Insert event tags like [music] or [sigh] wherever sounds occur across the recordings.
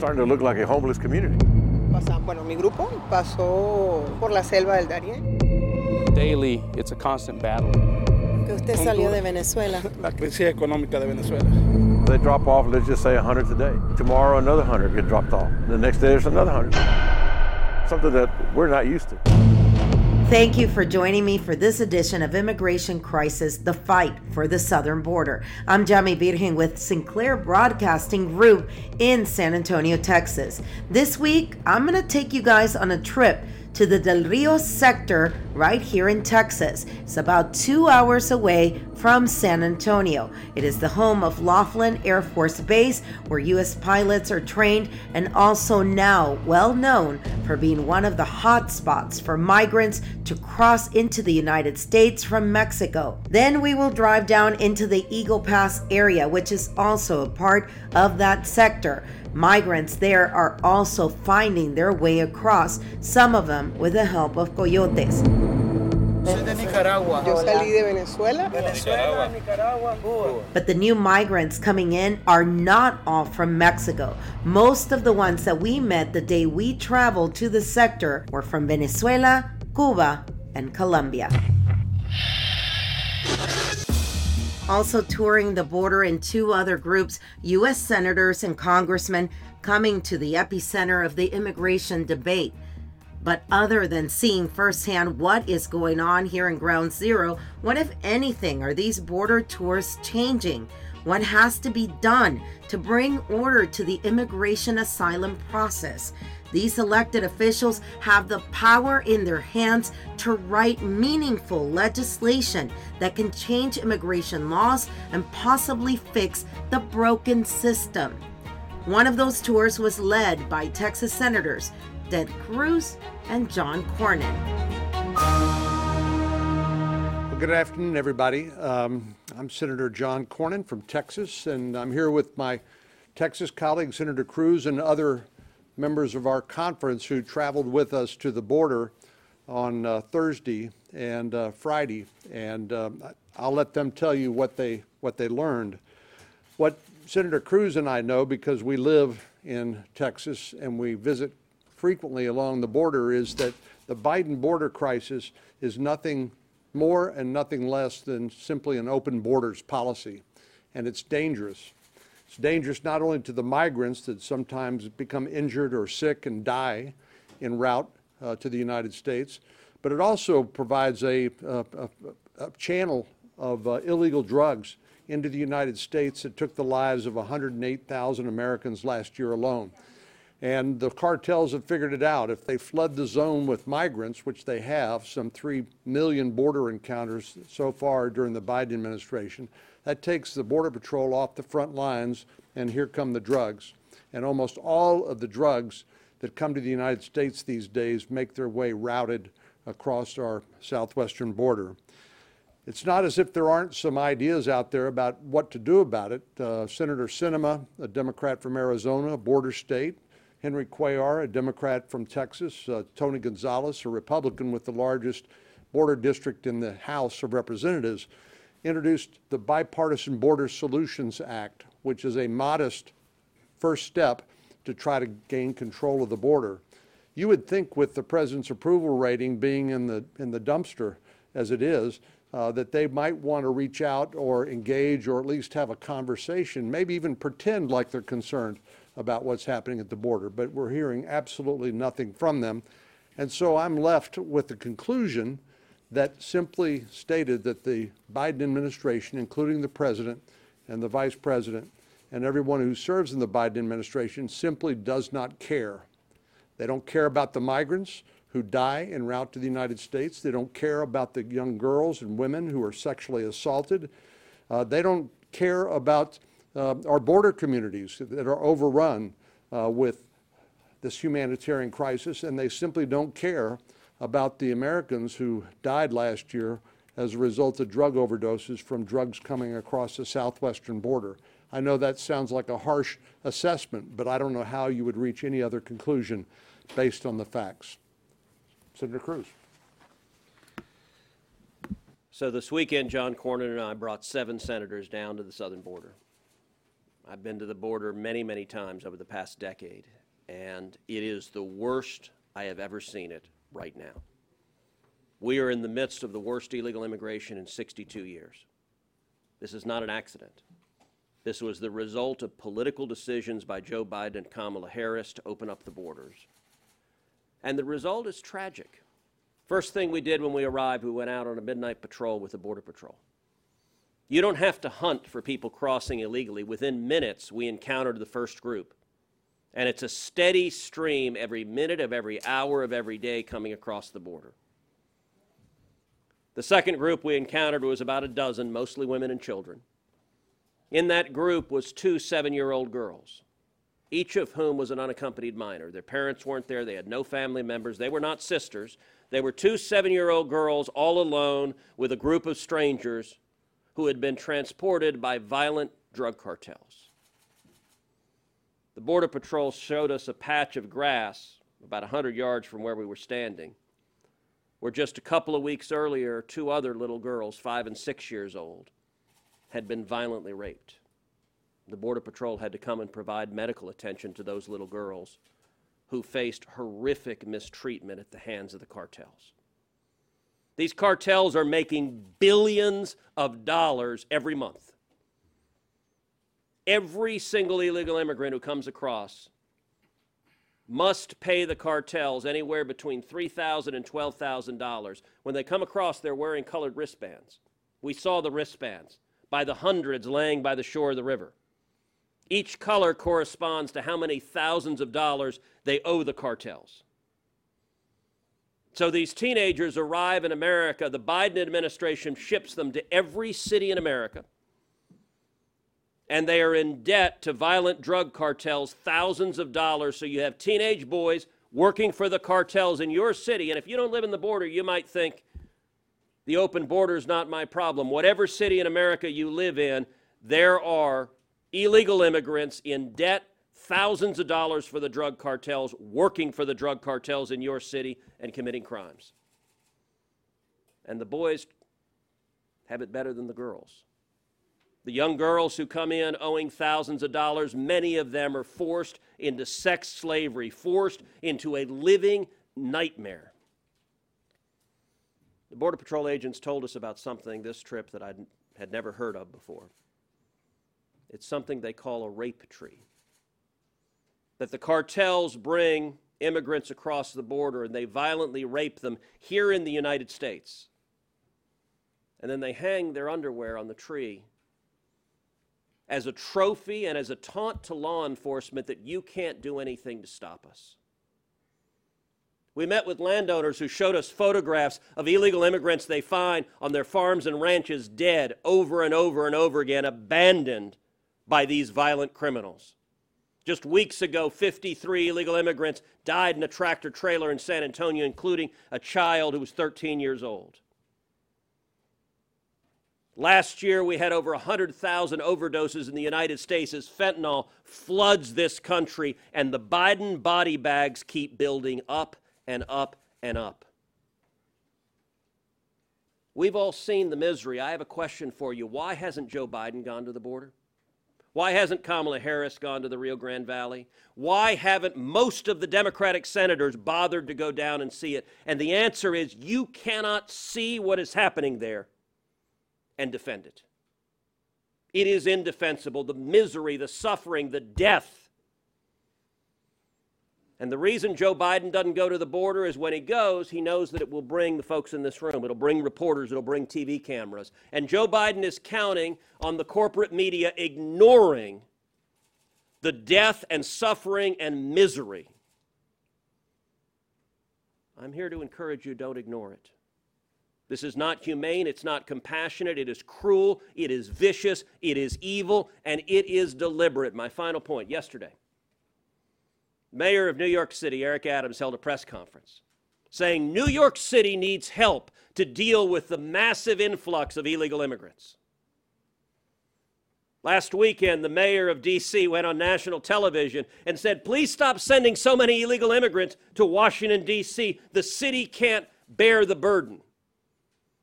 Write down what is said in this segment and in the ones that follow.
starting to look like a homeless community. Bueno, mi grupo pasó por la selva del Darién. Daily, it's a constant battle. Que usted salió de Venezuela. [laughs] la crisis económica de Venezuela. They drop off, let's just say 100 today. Tomorrow, another 100 get dropped off. The next day, there's another 100. Something that we're not used to. Thank you for joining me for this edition of Immigration Crisis The Fight for the Southern Border. I'm Jami Virgen with Sinclair Broadcasting Group in San Antonio, Texas. This week, I'm going to take you guys on a trip to the Del Rio sector right here in Texas. It's about two hours away from San Antonio. It is the home of Laughlin Air Force Base, where U.S. pilots are trained, and also now well known for being one of the hot spots for migrants to cross into the United States from Mexico. Then we will drive down into the Eagle Pass area, which is also a part of that sector. Migrants there are also finding their way across, some of them with the help of coyotes. Soy de Nicaragua. Yo salí de Venezuela. Venezuela, Nicaragua, Cuba. But the new migrants coming in are not all from Mexico. Most of the ones that we met the day we traveled to the sector were from Venezuela, Cuba, and Colombia. Also touring the border in two other groups, U.S. senators and congressmen coming to the epicenter of the immigration debate. But other than seeing firsthand what is going on here in Ground Zero, what, if anything, are these border tours changing? What has to be done to bring order to the immigration asylum process? These elected officials have the power in their hands to write meaningful legislation that can change immigration laws and possibly fix the broken system. One of those tours was led by Texas Senators Ted Cruz and John Cornyn. Good afternoon, everybody. Um, I'm Senator John Cornyn from Texas, and I'm here with my Texas colleague, Senator Cruz, and other members of our conference who traveled with us to the border on uh, Thursday and uh, Friday. And um, I'll let them tell you what they what they learned. What Senator Cruz and I know, because we live in Texas and we visit frequently along the border, is that the Biden border crisis is nothing more and nothing less than simply an open borders policy. And it's dangerous. It's dangerous not only to the migrants that sometimes become injured or sick and die en route uh, to the United States, but it also provides a, a, a, channel of uh, illegal drugs into the United States that took the lives of 108,000 Americans last year alone. And the cartels have figured it out. If they flood the zone with migrants, which they have, some 3 million border encounters so far during the Biden administration, that takes the Border Patrol off the front lines, and here come the drugs. And almost all of the drugs that come to the United States these days make their way routed across our southwestern border. It's not as if there aren't some ideas out there about what to do about it. Uh, Senator Sinema, a Democrat from Arizona, a border state, Henry Cuellar, a Democrat from Texas, uh, Tony Gonzalez, a Republican with the largest border district in the House of Representatives, introduced the Bipartisan Border Solutions Act, which is a modest first step to try to gain control of the border. You would think with the president's approval rating being in the, in the dumpster as it is, uh, that they might want to reach out or engage or at least have a conversation, maybe even pretend like they're concerned about what's happening at the border. But we're hearing absolutely nothing from them. And so I'm left with the conclusion that simply stated that the Biden administration, including the president and the vice president, and everyone who serves in the Biden administration simply does not care. They don't care about the migrants who die en route to the United States. They don't care about the young girls and women who are sexually assaulted. Uh, they don't care about uh, our border communities that are overrun uh, with this humanitarian crisis, and they simply don't care about the Americans who died last year as a result of drug overdoses from drugs coming across the southwestern border. I know that sounds like a harsh assessment, but I don't know how you would reach any other conclusion based on the facts. Senator Cruz. So this weekend, John Cornyn and I brought seven senators down to the southern border. I've been to the border many, many times over the past decade, and it is the worst I have ever seen it right now. We are in the midst of the worst illegal immigration in 62 years. This is not an accident. This was the result of political decisions by Joe Biden and Kamala Harris to open up the borders. And the result is tragic. First thing we did when we arrived, we went out on a midnight patrol with the Border Patrol. You don't have to hunt for people crossing illegally. Within minutes, we encountered the first group. And it's a steady stream every minute of every hour of every day coming across the border. The second group we encountered was about a dozen, mostly women and children. In that group was two seven year old girls, each of whom was an unaccompanied minor. Their parents weren't there, they had no family members, they were not sisters. They were two seven year old girls all alone with a group of strangers who had been transported by violent drug cartels. The Border Patrol showed us a patch of grass about 100 yards from where we were standing, where just a couple of weeks earlier, two other little girls, five and six years old, had been violently raped. The Border Patrol had to come and provide medical attention to those little girls who faced horrific mistreatment at the hands of the cartels. These cartels are making billions of dollars every month. Every single illegal immigrant who comes across must pay the cartels anywhere between $3,000 and $12,000. When they come across, they're wearing colored wristbands. We saw the wristbands by the hundreds laying by the shore of the river. Each color corresponds to how many thousands of dollars they owe the cartels. So these teenagers arrive in America. The Biden administration ships them to every city in America. And they are in debt to violent drug cartels, thousands of dollars. So you have teenage boys working for the cartels in your city. And if you don't live in the border, you might think, the open border is not my problem. Whatever city in America you live in, there are illegal immigrants in debt, thousands of dollars for the drug cartels, working for the drug cartels in your city and committing crimes. And the boys have it better than the girls. The young girls who come in owing thousands of dollars, many of them are forced into sex slavery, forced into a living nightmare. The Border Patrol agents told us about something this trip that I had never heard of before. It's something they call a rape tree. That the cartels bring immigrants across the border and they violently rape them here in the United States. And then they hang their underwear on the tree as a trophy and as a taunt to law enforcement that you can't do anything to stop us. We met with landowners who showed us photographs of illegal immigrants they find on their farms and ranches dead over and over and over again, abandoned by these violent criminals. Just weeks ago, 53 illegal immigrants died in a tractor trailer in San Antonio, including a child who was 13 years old. Last year, we had over 100,000 overdoses in the United States as fentanyl floods this country, and the Biden body bags keep building up and up and up. We've all seen the misery. I have a question for you. Why hasn't Joe Biden gone to the border? Why hasn't Kamala Harris gone to the Rio Grande Valley? Why haven't most of the Democratic senators bothered to go down and see it? And the answer is you cannot see what is happening there and defend it. It is indefensible. The misery, the suffering, the death and the reason Joe Biden doesn't go to the border is when he goes, he knows that it will bring the folks in this room. It'll bring reporters, it'll bring TV cameras. And Joe Biden is counting on the corporate media ignoring the death and suffering and misery. I'm here to encourage you don't ignore it. This is not humane, it's not compassionate, it is cruel, it is vicious, it is evil, and it is deliberate. My final point yesterday. Mayor of New York City, Eric Adams, held a press conference saying New York City needs help to deal with the massive influx of illegal immigrants. Last weekend, the mayor of D.C. went on national television and said, Please stop sending so many illegal immigrants to Washington, D.C. The city can't bear the burden.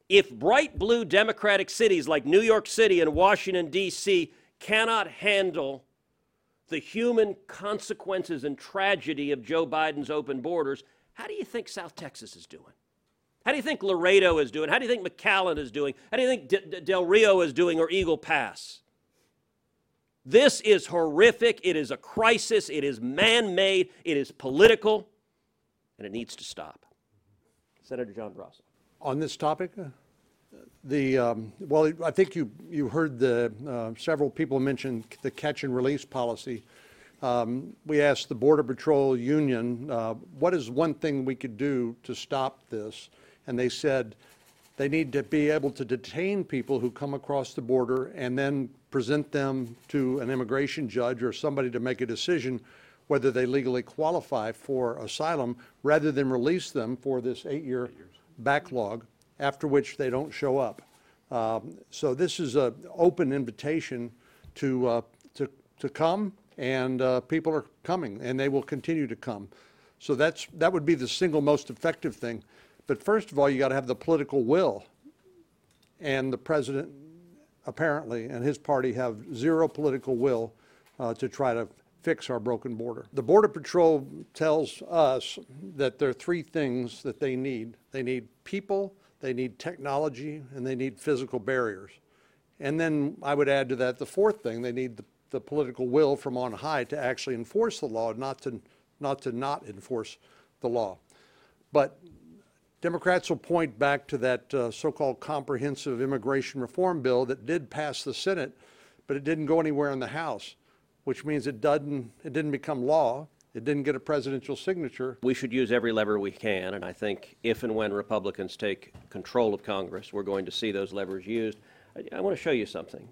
If bright blue Democratic cities like New York City and Washington, D.C. cannot handle the human consequences and tragedy of Joe Biden's open borders, how do you think South Texas is doing? How do you think Laredo is doing? How do you think McAllen is doing? How do you think D- Del Rio is doing or Eagle Pass? This is horrific. It is a crisis. It is man made. It is political. And it needs to stop. Senator John Barrasso. On this topic, uh, well, I think you, you heard the, uh, several people mention the catch and release policy. Um, we asked the Border Patrol Union, uh, what is one thing we could do to stop this? And they said they need to be able to detain people who come across the border and then present them to an immigration judge or somebody to make a decision whether they legally qualify for asylum rather than release them for this eight-year backlog, after which they don't show up. Um, So this is an open invitation to, uh, to, to come, and uh, people are coming, and they will continue to come. So that's, that would be the single most effective thing. But first of all, you got to have the political will. And the president, apparently, and his party have zero political will uh, to try to fix our broken border. The Border Patrol tells us that there are three things that they need. They need people, they need technology, and they need physical barriers. And then I would add to that the fourth thing, they need the, the political will from on high to actually enforce the law, not to not to not enforce the law. But Democrats will point back to that uh, so-called comprehensive immigration reform bill that did pass the Senate, but it didn't go anywhere in the House, which means it doesn't it didn't become law. It didn't get a presidential signature. We should use every lever we can, and I think if and when Republicans take control of Congress, we're going to see those levers used. I, I want to show you something,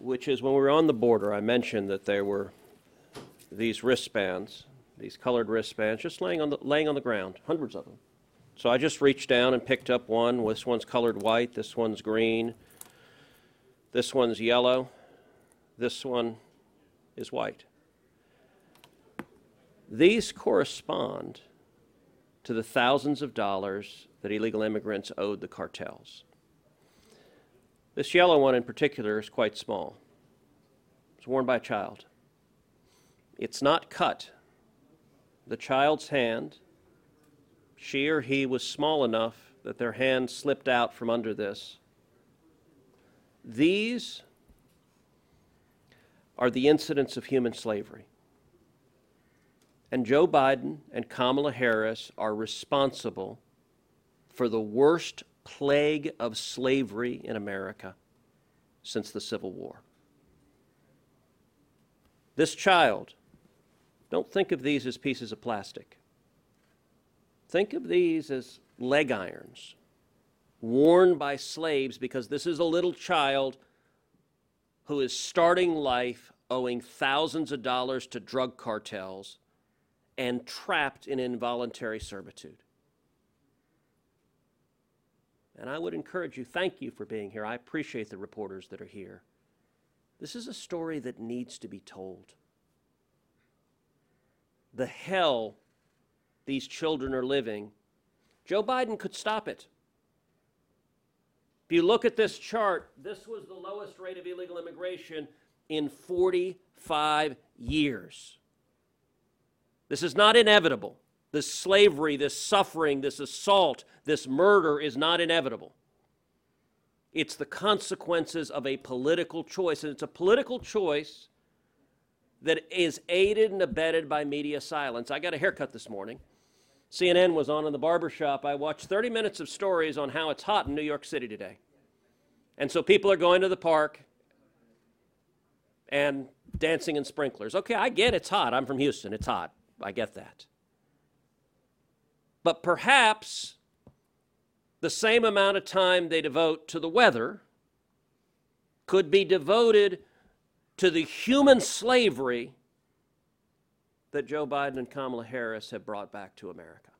which is when we were on the border, I mentioned that there were these wristbands, these colored wristbands, just laying on the, laying on the ground, hundreds of them. So I just reached down and picked up one. This one's colored white, this one's green, this one's yellow, this one is white. These correspond to the thousands of dollars that illegal immigrants owed the cartels. This yellow one in particular is quite small. It's worn by a child. It's not cut. The child's hand, she or he was small enough that their hand slipped out from under this. These are the incidents of human slavery. And Joe Biden and Kamala Harris are responsible for the worst plague of slavery in America since the Civil War. This child, don't think of these as pieces of plastic. Think of these as leg irons worn by slaves because this is a little child who is starting life owing thousands of dollars to drug cartels and trapped in involuntary servitude. And I would encourage you, thank you for being here. I appreciate the reporters that are here. This is a story that needs to be told. The hell these children are living, Joe Biden could stop it. You look at this chart, this was the lowest rate of illegal immigration in 45 years. This is not inevitable. This slavery, this suffering, this assault, this murder is not inevitable. It's the consequences of a political choice. And it's a political choice that is aided and abetted by media silence. I got a haircut this morning. CNN was on in the barber shop. I watched 30 minutes of stories on how it's hot in New York City today. And so people are going to the park and dancing in sprinklers. Okay, I get it's hot. I'm from Houston. It's hot. I get that. But perhaps the same amount of time they devote to the weather could be devoted to the human slavery that Joe Biden and Kamala Harris have brought back to America.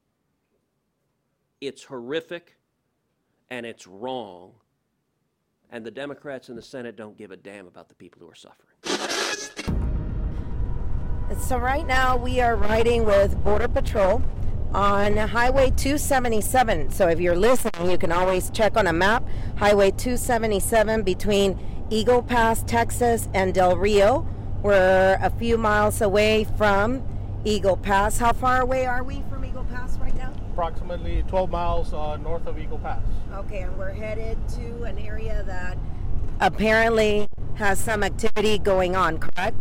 It's horrific and it's wrong. And the Democrats in the Senate don't give a damn about the people who are suffering. So, right now we are riding with Border Patrol on Highway 277. So, if you're listening, you can always check on a map Highway 277 between Eagle Pass, Texas, and Del Rio. We're a few miles away from Eagle Pass. How far away are we from Eagle Pass right now? Approximately 12 miles uh, north of Eagle Pass. Okay, and we're headed to an area that apparently has some activity going on, correct?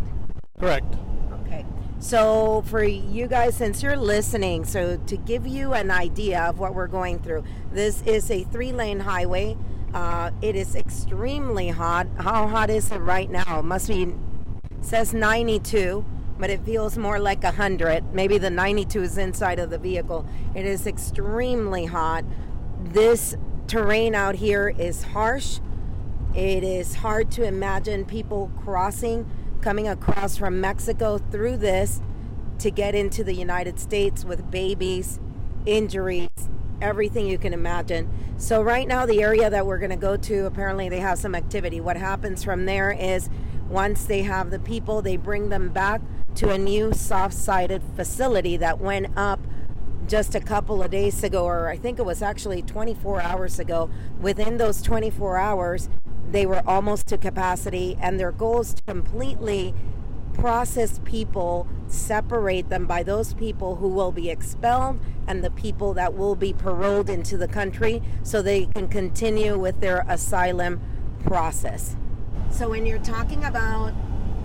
Correct. Okay. So, for you guys, since you're listening, so to give you an idea of what we're going through, this is a three lane highway. Uh, it is extremely hot. How hot is it right now? It must be, says 92, but it feels more like 100. Maybe the 92 is inside of the vehicle. It is extremely hot. This terrain out here is harsh. It is hard to imagine people crossing, coming across from Mexico through this to get into the United States with babies, injuries, everything you can imagine. So, right now, the area that we're going to go to, apparently, they have some activity. What happens from there is once they have the people, they bring them back to a new soft sided facility that went up just a couple of days ago, or I think it was actually 24 hours ago. Within those 24 hours, they were almost to capacity, and their goal is to completely process people, separate them by those people who will be expelled and the people that will be paroled into the country so they can continue with their asylum process. So, when you're talking about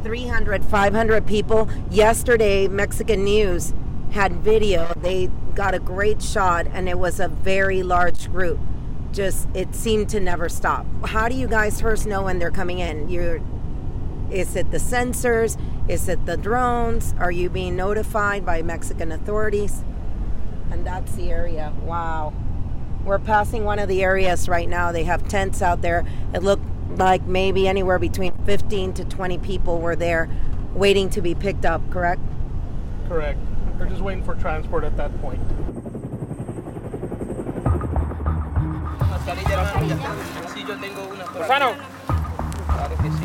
300, 500 people, yesterday, Mexican News had video. They got a great shot, and it was a very large group. Just it seemed to never stop. How do you guys first know when they're coming in? You're is it the sensors? Is it the drones? Are you being notified by Mexican authorities? And that's the area. Wow. We're passing one of the areas right now. They have tents out there. It looked like maybe anywhere between 15 to 20 people were there waiting to be picked up, correct? Correct. They're just waiting for transport at that point.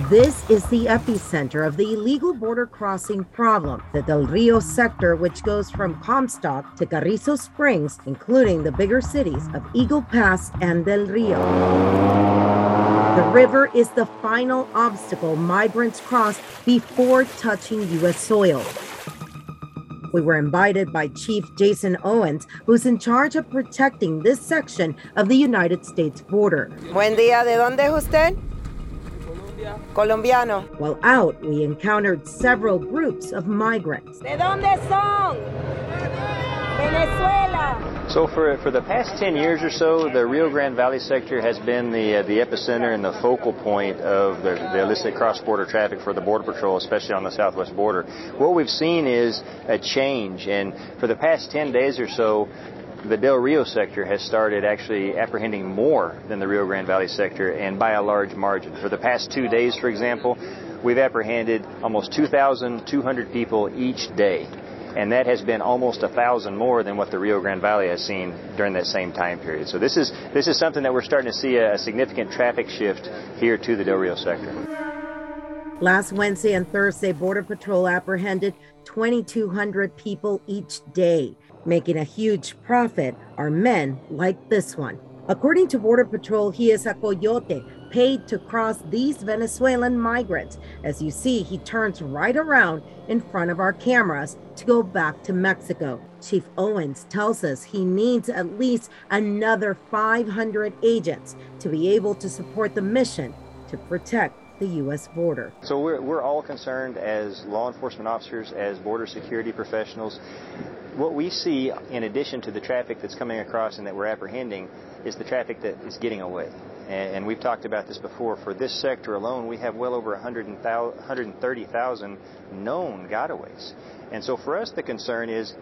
This is the epicenter of the illegal border crossing problem, the Del Rio sector, which goes from Comstock to Carrizo Springs, including the bigger cities of Eagle Pass and Del Rio. The river is the final obstacle migrants cross before touching U.S. soil. We were invited by Chief Jason Owens, who's in charge of protecting this section of the United States border. Buen día, ¿de dónde es usted? Colombiano. While out, we encountered several groups of migrants. ¿De dónde son? Venezuela. So for, for the past 10 years or so, the Rio Grande Valley sector has been the, uh, the epicenter and the focal point of the, the illicit cross-border traffic for the Border Patrol, especially on the southwest border. What we've seen is a change, and for the past 10 days or so, the Del Rio sector has started actually apprehending more than the Rio Grande Valley sector and by a large margin. For the past two days, for example, we've apprehended almost 2,200 people each day. And that has been almost a thousand more than what the Rio Grande Valley has seen during that same time period. So this is this is something that we're starting to see a, a significant traffic shift here to the Del Rio sector. Last Wednesday and Thursday, Border Patrol apprehended 2,200 people each day. Making a huge profit are men like this one. According to Border Patrol, he is a coyote paid to cross these Venezuelan migrants. As you see, he turns right around in front of our cameras to go back to Mexico. Chief Owens tells us he needs at least another 500 agents to be able to support the mission to protect the U.S. border. So we're, we're all concerned as law enforcement officers, as border security professionals. What we see, in addition to the traffic that's coming across and that we're apprehending, is the traffic that is getting away. And, we've talked about this before. For this sector alone, we have well over 130,000 known gotaways. And so for us, the concern is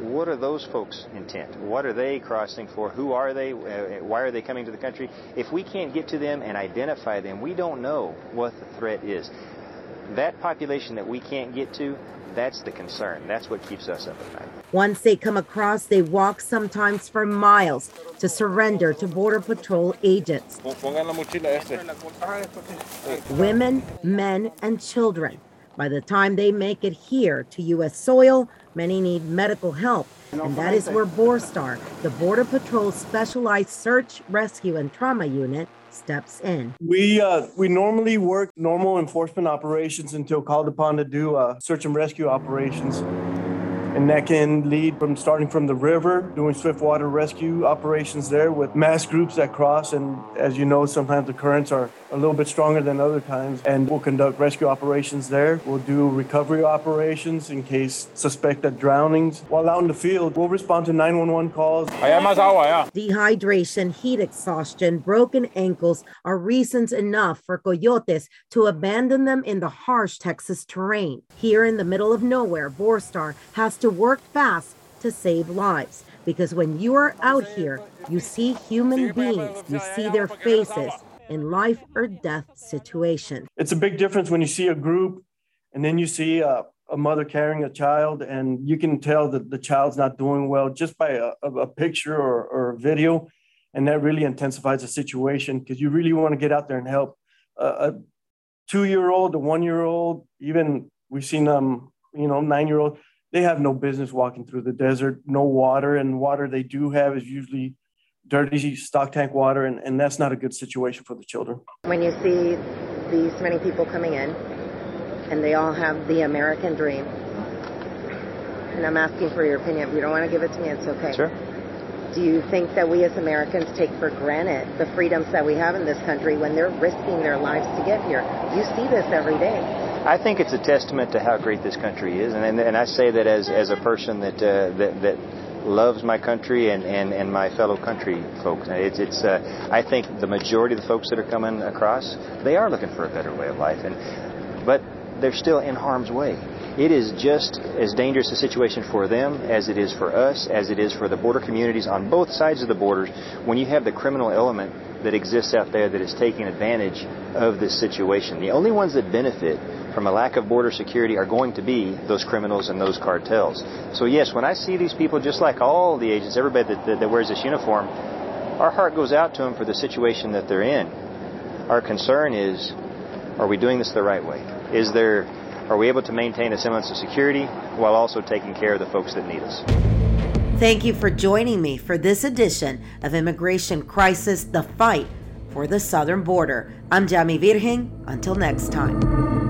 what are those folks' intent? What are they crossing for? Who are they? Uh, why are they coming to the country? If we can't get to them and identify them, we don't know what the threat is. That population that we can't get to, that's the concern. That's what keeps us up at night. Once they come across, they walk sometimes for miles to surrender to Border Patrol agents. Women, men, and children. By the time they make it here to U.S. soil, Many need medical help, and that is where BORSTAR, the Border Patrol Specialized Search, Rescue, and Trauma Unit, steps in. We uh, we normally work normal enforcement operations until called upon to do uh, search and rescue operations and that can lead from starting from the river, doing swift water rescue operations there with mass groups that cross. And as you know, sometimes the currents are a little bit stronger than other times, and we'll conduct rescue operations there. We'll do recovery operations in case suspected drownings. While out in the field, we'll respond to 911 calls. Dehydration, heat exhaustion, broken ankles are reasons enough for coyotes to abandon them in the harsh Texas terrain. Here in the middle of nowhere, BORSTAR has to work fast to save lives because when you are out here, you see human beings, you see their faces in life or death situation. It's a big difference when you see a group and then you see a, a mother carrying a child and you can tell that the child's not doing well just by a, a picture or, or a video. And that really intensifies the situation because you really want to get out there and help a, a two year old, a one year old, even we've seen um, you know, nine year old they have no business walking through the desert, no water, and water they do have is usually dirty stock tank water, and, and that's not a good situation for the children. When you see these many people coming in, and they all have the American dream, and I'm asking for your opinion. If you don't want to give it to me, it's okay. Sure. Do you think that we as Americans take for granted the freedoms that we have in this country when they're risking their lives to get here? You see this every day. I think it's a testament to how great this country is, and and, and I say that as as a person that uh, that that loves my country and, and, and my fellow country folks. It's, it's uh, I think the majority of the folks that are coming across, they are looking for a better way of life, and but they're still in harm's way. It is just as dangerous a situation for them as it is for us, as it is for the border communities on both sides of the borders when you have the criminal element that exists out there that is taking advantage of this situation. The only ones that benefit from a lack of border security are going to be those criminals and those cartels. So yes, when I see these people, just like all the agents, everybody that, that, that wears this uniform, our heart goes out to them for the situation that they're in. Our concern is, are we doing this the right way? Is there, are we able to maintain a semblance of security while also taking care of the folks that need us? Thank you for joining me for this edition of Immigration Crisis The Fight for the Southern Border. I'm Jami Virgen. Until next time.